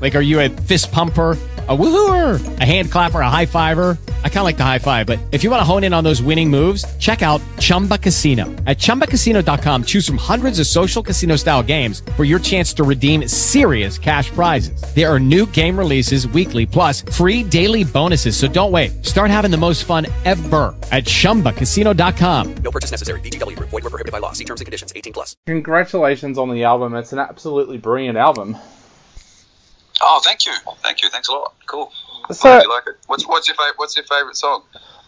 Like, are you a fist pumper? A woohooer, a hand clapper, a high fiver. I kind of like the high five, but if you want to hone in on those winning moves, check out Chumba Casino. At ChumbaCasino.com, choose from hundreds of social casino style games for your chance to redeem serious cash prizes. There are new game releases weekly, plus free daily bonuses. So don't wait. Start having the most fun ever at ChumbaCasino.com. No purchase necessary. VGW. Void were prohibited by law. See terms and conditions. 18 plus. Congratulations on the album. It's an absolutely brilliant album. Oh, thank you, thank you, thanks a lot. Cool. So- you like it. What's what's your favorite What's your favorite song?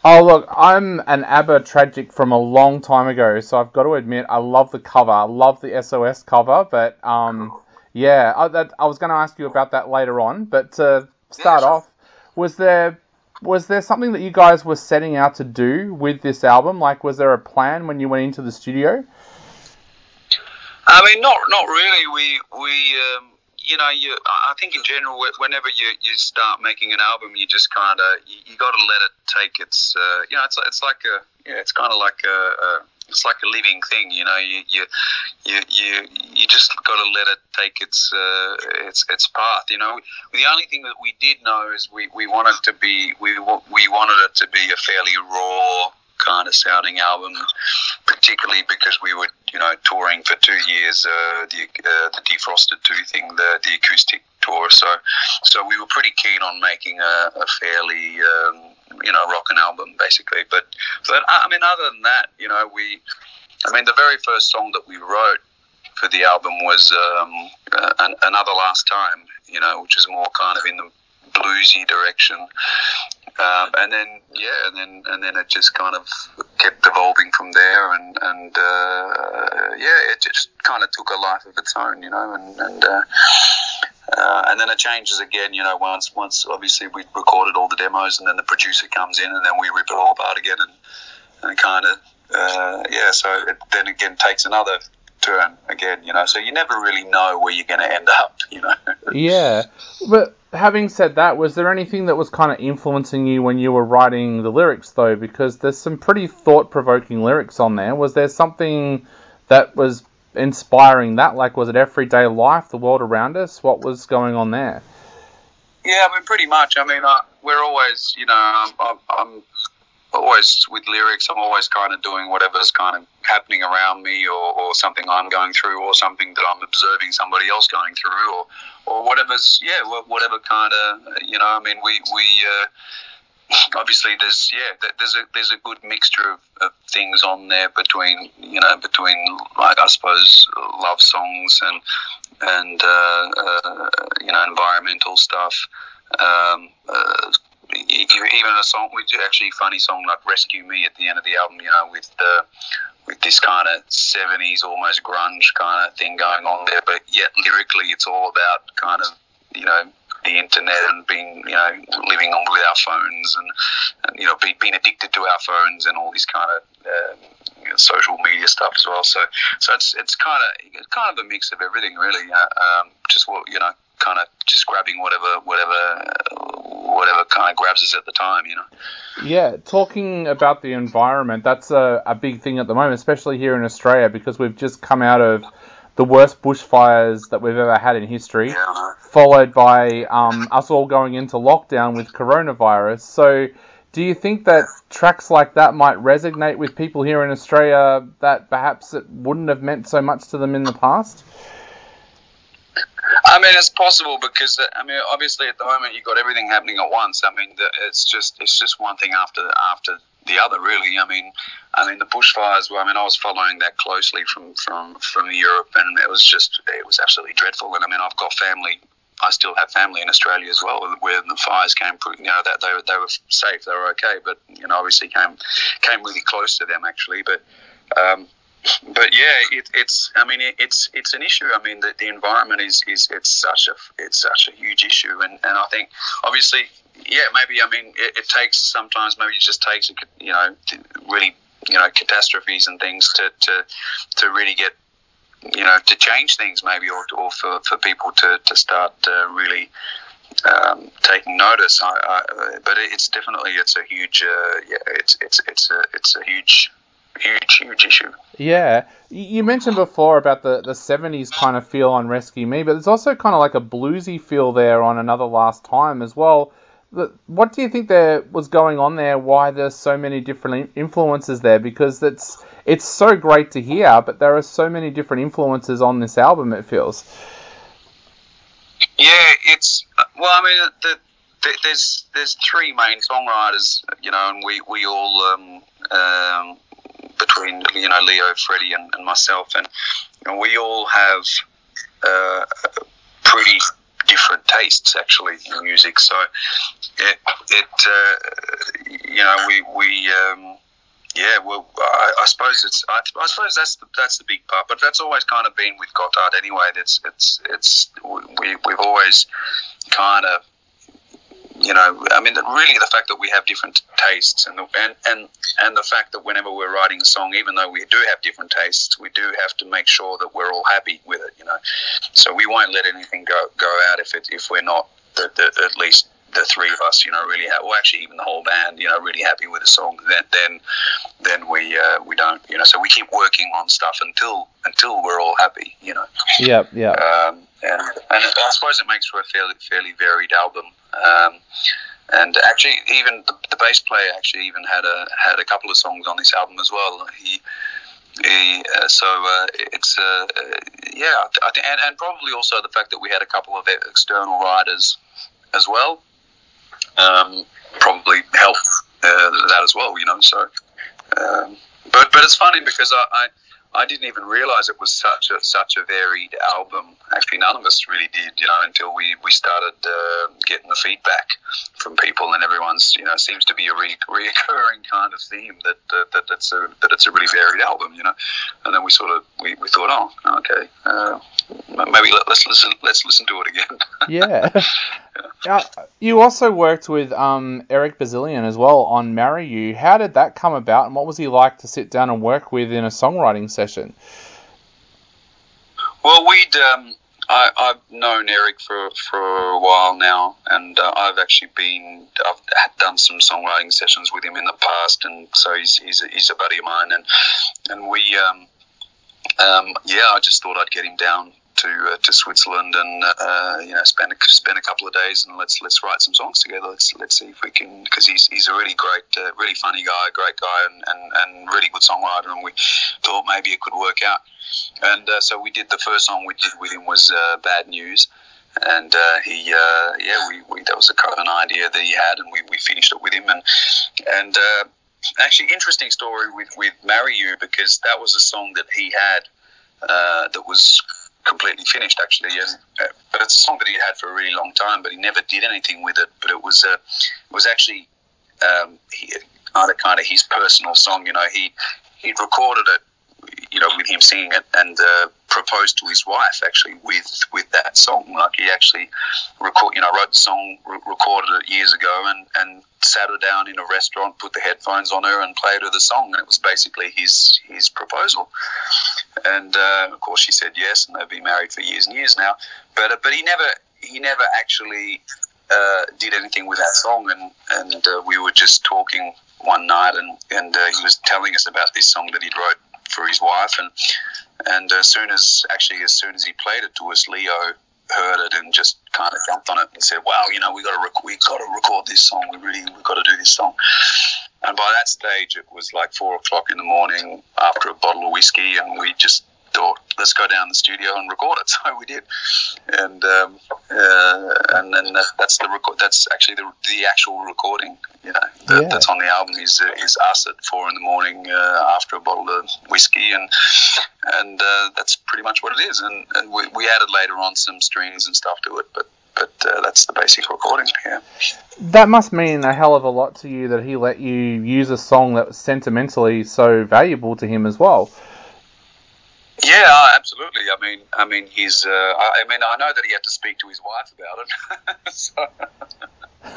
Oh look, I'm an ABBA tragic from a long time ago, so I've got to admit I love the cover. I love the SOS cover, but um, yeah, I, that, I was going to ask you about that later on. But to start sure. off, was there was there something that you guys were setting out to do with this album? Like, was there a plan when you went into the studio? I mean, not not really. We we um, you know you I think in general whenever you, you start making an album, you just kind of you, you got to let it take its uh, you know it's it's like a yeah it's kind of like a, a it's like a living thing. You know you you you you, you just got to let it take its uh, its its path. You know the only thing that we did know is we, we wanted to be we we wanted it to be a fairly raw kind of sounding album, particularly because we were, you know, touring for two years, uh, the uh, the defrosted two thing, the the acoustic tour. So, so we were pretty keen on making a, a fairly, um, you know, rockin' album basically. But, but I mean, other than that, you know, we, I mean, the very first song that we wrote for the album was um, uh, an, another last time, you know, which is more kind of in the bluesy direction. Um, and then yeah, and then and then it just kind of kept evolving from there, and and uh, yeah, it just kind of took a life of its own, you know, and and uh, uh, and then it changes again, you know, once once obviously we recorded all the demos, and then the producer comes in, and then we rip it all apart again, and and kind of uh, yeah, so it then again takes another turn again, you know, so you never really know where you're going to end up, you know. Yeah, but having said that, was there anything that was kind of influencing you when you were writing the lyrics, though? Because there's some pretty thought-provoking lyrics on there. Was there something that was inspiring that? Like, was it everyday life, the world around us? What was going on there? Yeah, I mean, pretty much. I mean, I, we're always, you know, I'm, I'm, I'm always with lyrics. I'm always kind of doing whatever's kind of happening around me, or, or something I'm going through, or something that I'm observing somebody else going through, or or whatever's yeah, whatever kind of you know. I mean, we we. Uh, Obviously, there's yeah, there's a there's a good mixture of, of things on there between you know between like I suppose love songs and and uh, uh, you know environmental stuff. Um, uh, even a song, do actually funny song like "Rescue Me" at the end of the album, you know, with the with this kind of '70s almost grunge kind of thing going on there, but yet lyrically, it's all about kind of you know the internet and being you know living on with our phones and, and you know be, being addicted to our phones and all this kind of uh, you know, social media stuff as well. So so it's it's kind of kind of a mix of everything really. Uh, um, just what you know, kind of just grabbing whatever whatever whatever kind of grabs us at the time. You know. Yeah, talking about the environment, that's a, a big thing at the moment, especially here in Australia, because we've just come out of the worst bushfires that we've ever had in history, Yeah. followed by um, us all going into lockdown with coronavirus. So, do you think that tracks like that might resonate with people here in Australia that perhaps it wouldn't have meant so much to them in the past? I mean, it's possible because uh, I mean, obviously at the moment you've got everything happening at once. I mean, it's just it's just one thing after after the other, really. I mean, I mean the bushfires. Well, I mean, I was following that closely from from from Europe, and it was just it was absolutely dreadful. And I mean, I've got family. I still have family in Australia as well, where the fires came. You know that they were, they were safe, they were okay, but you know obviously came came really close to them actually. But um, but yeah, it, it's. I mean, it, it's it's an issue. I mean, the, the environment is, is it's such a it's such a huge issue, and, and I think obviously, yeah, maybe. I mean, it, it takes sometimes maybe it just takes you know really you know catastrophes and things to to to really get you know to change things maybe or, or for, for people to to start uh, really um, taking notice. I, I, but it's definitely it's a huge uh, yeah it's it's it's a it's a huge huge, huge issue. Yeah, you mentioned before about the, the 70s kind of feel on Rescue Me, but there's also kind of like a bluesy feel there on Another Last Time as well. What do you think there was going on there? Why there's so many different influences there? Because it's it's so great to hear, but there are so many different influences on this album. It feels. Yeah, it's well. I mean, the, the, there's there's three main songwriters, you know, and we we all um, um, between you know Leo, Freddy, and, and myself, and, and we all have uh, pretty different tastes actually in music. So it it uh, you know we we um, yeah well I, I suppose it's I, I, suppose that's the, that's the big part. But that's always kind of been with Gotthard anyway. That's it's it's we we've always kind of you know, I mean, really the fact that we have different tastes and, and, and, and the fact that whenever we're writing a song, even though we do have different tastes, we do have to make sure that we're all happy with it, you know. So we won't let anything go, go out if it, if we're not the, the, at least the three of us, you know, really have, well, actually even the whole band, you know, really happy with the song, then then then we uh, we don't, you know, so we keep working on stuff until until we're all happy, you know. Yeah, yeah. Um, and, and I suppose it makes for a fairly fairly varied album. Um, and actually, even the, the bass player actually even had a had a couple of songs on this album as well. He he, uh, so uh, it's uh yeah, I th- and, and probably also the fact that we had a couple of external writers as well um, probably helped uh, that as well. You know, so um, but but it's funny because I, I I didn't even realize it was such a such a varied album. Actually, none of us really did, you know, until we we started uh, getting the feedback from people, and everyone's you know seems to be a re- reoccurring kind of theme that uh, that that's a that it's a really varied album, you know. And then we sort of we, we thought, oh, okay, uh, maybe let, us listen let's listen to it again. yeah. yeah. Uh, you also worked with um, Eric Bazilian as well on "Marry You." How did that come about, and what was he like to sit down and work with in a songwriting session? Well, we'd um, I, have known Eric for, for a while now, and uh, I've actually been I've done some songwriting sessions with him in the past, and so he's he's a, he's a buddy of mine, and and we um, um, yeah, I just thought I'd get him down to uh, to Switzerland and uh, you know spend a, spend a couple of days and let's let's write some songs together. Let's let's see if we can because he's he's a really great, uh, really funny guy, great guy, and, and, and really good songwriter. And we thought maybe it could work out. And uh, so we did the first song we did with him was uh, Bad News. And uh, he, yeah, we, we that was a kind of an idea that he had, and we, we finished it with him. And and actually, interesting story with with "Marry You" because that was a song that he had that was completely finished actually. And uh, but it's a song that he had for a really long time, but he never did anything with it. But it was uh, it was actually um, he, kind of kind of his personal song. You know, he he recorded it you know, with him singing it and uh, proposed to his wife actually with with that song. Like he actually record, you know, wrote the song, re- recorded it years ago, and and sat her down in a restaurant, put the headphones on her, and played her the song. And it was basically his his proposal. And uh, of course, she said yes, and they've been married for years and years now. But uh, but he never he never actually uh, did anything with that song, and and uh, we were just talking one night, and and uh, he was telling us about this song that he'd wrote for his wife, and and as soon as actually as soon as he played it to us, Leo heard it and just kind of jumped on it and said, "Wow, you know, we got to rec- we got to record this song. We really we got to do this song." And by that stage, it was like four o'clock in the morning after a bottle of whiskey, and we just thought, let's go down the studio and record it. So we did, and um, uh, and then that, that's the record. That's actually the, the actual recording. You know, that, yeah. that's on the album is uh, is us at four in the morning uh, after a bottle of whiskey, and and uh, that's pretty much what it is. And, and we, we added later on some strings and stuff to it, but but uh, that's the basic recording. Yeah. That must mean a hell of a lot to you that he let you use a song that was sentimentally so valuable to him as well. Yeah, absolutely. I mean, I mean, he's. Uh, I, mean, I know that he had to speak to his wife about it. so,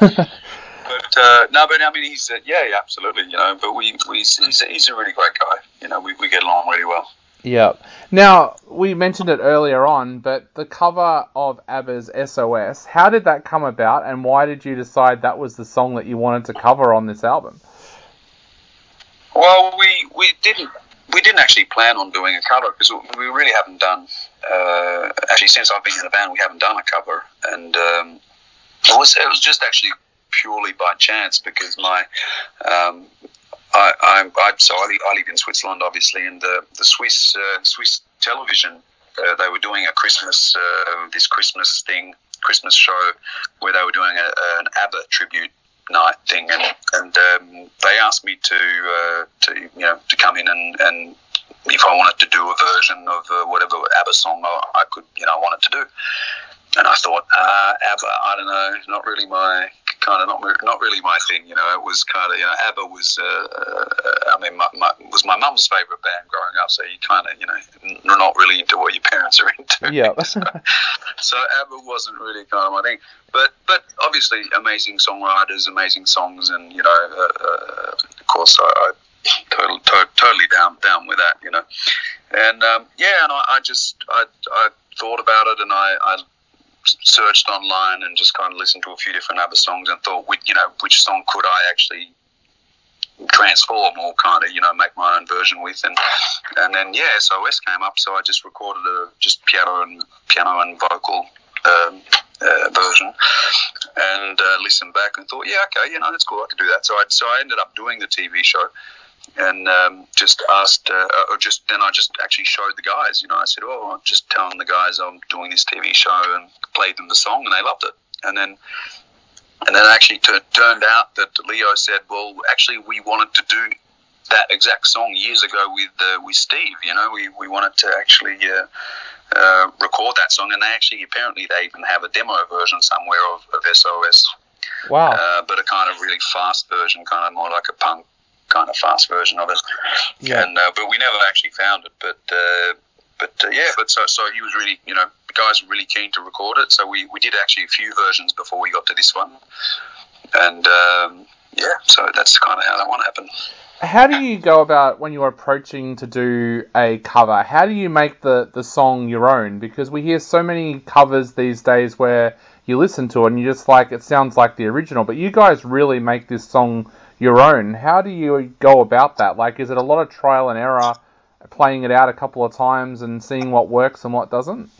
but uh, no, but I mean, he's. Uh, yeah, absolutely. You know, but we, we he's, a, he's a really great guy. You know, we, we get along really well. Yeah. Now we mentioned it earlier on, but the cover of ABBA's SOS. How did that come about, and why did you decide that was the song that you wanted to cover on this album? Well, we we didn't we didn't actually plan on doing a cover because we really haven't done. Uh, actually, since I've been in the band, we haven't done a cover, and um, it was it was just actually purely by chance because my um, I, I, I so I live, I live in Switzerland, obviously, and the the Swiss uh, Swiss television uh, they were doing a Christmas uh, this Christmas thing Christmas show where they were doing a, an ABBA tribute night thing, and and um, they asked me to uh, to you know to come in and, and if I wanted to do a version of uh, whatever ABBA song I, I could you know wanted to do, and I thought uh, ABBA I don't know not really my kind of not not really my thing you know it was kind of you know ABBA was uh, uh, I mean my, my, was my mum's favorite band growing up so you kind of you know you're not really into what your parents are into. Yeah. so, so ABBA wasn't really kind of my thing. But but obviously amazing songwriters, amazing songs, and you know, uh, uh, of course, I, I totally to, totally down down with that, you know, and um, yeah, and I, I just I, I thought about it, and I, I searched online and just kind of listened to a few different other songs and thought, you know, which song could I actually transform or kind of you know make my own version with and and then yeah SOS came up so I just recorded a just piano and piano and vocal um, uh, version and uh, listened back and thought, yeah, okay, you know, that's cool, I could do that. So I, so I ended up doing the TV show and um, just asked, uh, or just then I just actually showed the guys, you know, I said, oh, I'm just telling the guys I'm doing this TV show and played them the song and they loved it. And then and then actually t- turned out that Leo said, well, actually, we wanted to do that exact song years ago with uh, with Steve. You know, we, we wanted to actually uh, uh, record that song, and they actually apparently they even have a demo version somewhere of, of SOS, Wow. uh, but a kind of really fast version, kind of more like a punk kind of fast version of it. Yeah. And uh, but we never actually found it. But uh, but uh, yeah, but so so he was really you know the guys were really keen to record it. So we we did actually a few versions before we got to this one, and um, yeah, so that's kind of how that one happened. How do you go about when you're approaching to do a cover? How do you make the, the song your own? Because we hear so many covers these days where you listen to it and you just like it sounds like the original, but you guys really make this song your own. How do you go about that? Like, is it a lot of trial and error, playing it out a couple of times and seeing what works and what doesn't?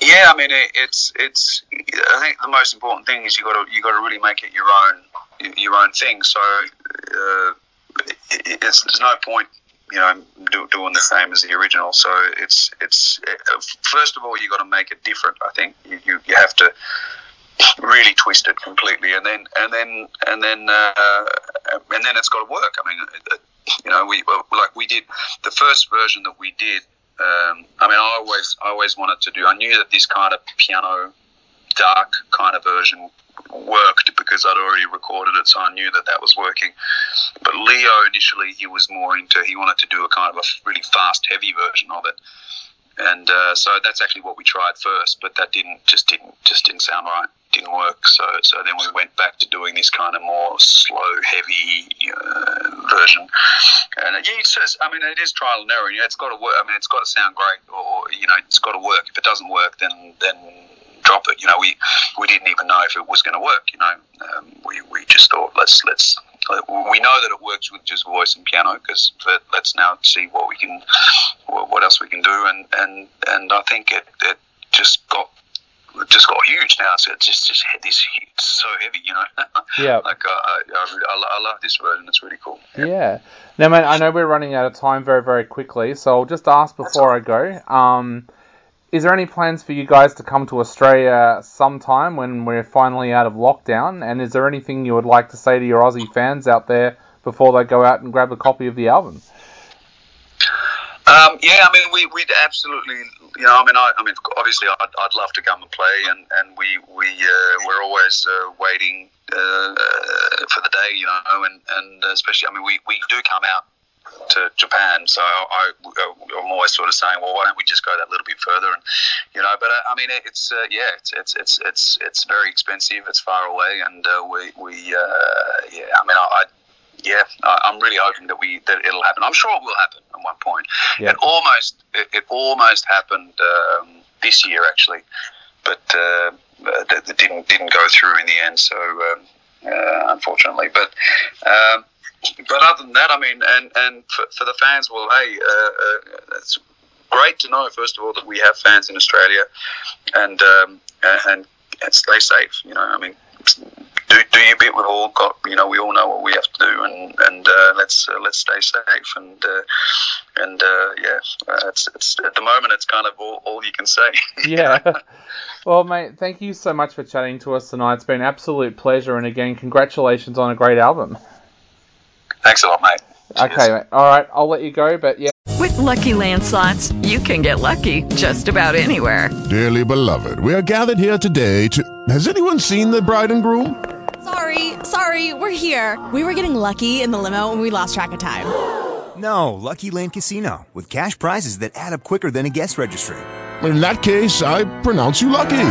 Yeah, I mean it, it's it's. I think the most important thing is you got to you got to really make it your own your own thing. So uh, it, it's there's no point you know do, doing the same as the original. So it's it's uh, first of all you got to make it different. I think you, you, you have to really twisted completely, and then and then and then uh, and then it's got to work. I mean, uh, you know, we like we did the first version that we did. Um, I mean, I always I always wanted to do. I knew that this kind of piano dark kind of version worked because I'd already recorded it, so I knew that that was working. But Leo initially he was more into he wanted to do a kind of a really fast, heavy version of it, and uh, so that's actually what we tried first. But that didn't just didn't just didn't sound right, didn't work. So so then we went back to doing this kind of more slow, heavy uh, version. And yeah, it's just, I mean, it is trial and error. You know, it's got to work. I mean, it's got to sound great, or you know, it's got to work. If it doesn't work, then then drop it. You know, we we didn't even know if it was going to work. You know, um, we we just thought let's let's we know that it works with just voice and piano because let's now see what we can what else we can do and and and I think it it just got just got huge now. So it's just just this it's so heavy, you know. Yeah. like I, I, I, I love this version. It's really cool. Yeah. Now, mate, I know we're running out of time very, very quickly, so I'll just ask before I go. Um, is there any plans for you guys to come to Australia sometime when we're finally out of lockdown? And is there anything you would like to say to your Aussie fans out there before they go out and grab a copy of the album? Um, yeah, I mean, we we'd absolutely, you know, I mean, I, I mean, obviously, I'd, I'd love to come and play, and and we we uh, we're always uh, waiting uh, uh, for the day, you know, and and especially, I mean, we we do come out to Japan, so I I'm always sort of saying, well, why don't we just go that little bit further, and you know, but uh, I mean, it's uh, yeah, it's it's it's it's it's very expensive, it's far away, and uh, we we uh, yeah, I mean, I. I yeah, I- I'm really hoping that we that it'll happen. I'm sure it will happen at one point. Yeah. It almost it, it almost happened um, this year actually, but uh, uh, that that didn't didn't go through in the end. So um, uh, unfortunately, but um, but other than that, I mean, and and for, for the fans, well, hey, uh, uh, it's great to know first of all that we have fans in Australia, and um, and and stay safe. You know, I mean, do do your bit. We've all got, you know, we all know what we have to do, and and uh, let's uh, let's stay safe. And uh, and uh, yeah, uh, it's it's at the moment it's kind of all, all you can say. yeah. Well, mate, thank you so much for chatting to us tonight. It's been an absolute pleasure, and again, congratulations on a great album. Thanks a lot, mate. Cheers. Okay, mate. All right, I'll let you go, but yeah. With Lucky Land slots, you can get lucky just about anywhere. Dearly beloved, we are gathered here today to. Has anyone seen the bride and groom? Sorry, sorry, we're here. We were getting lucky in the limo and we lost track of time. No, Lucky Land Casino, with cash prizes that add up quicker than a guest registry. In that case, I pronounce you lucky.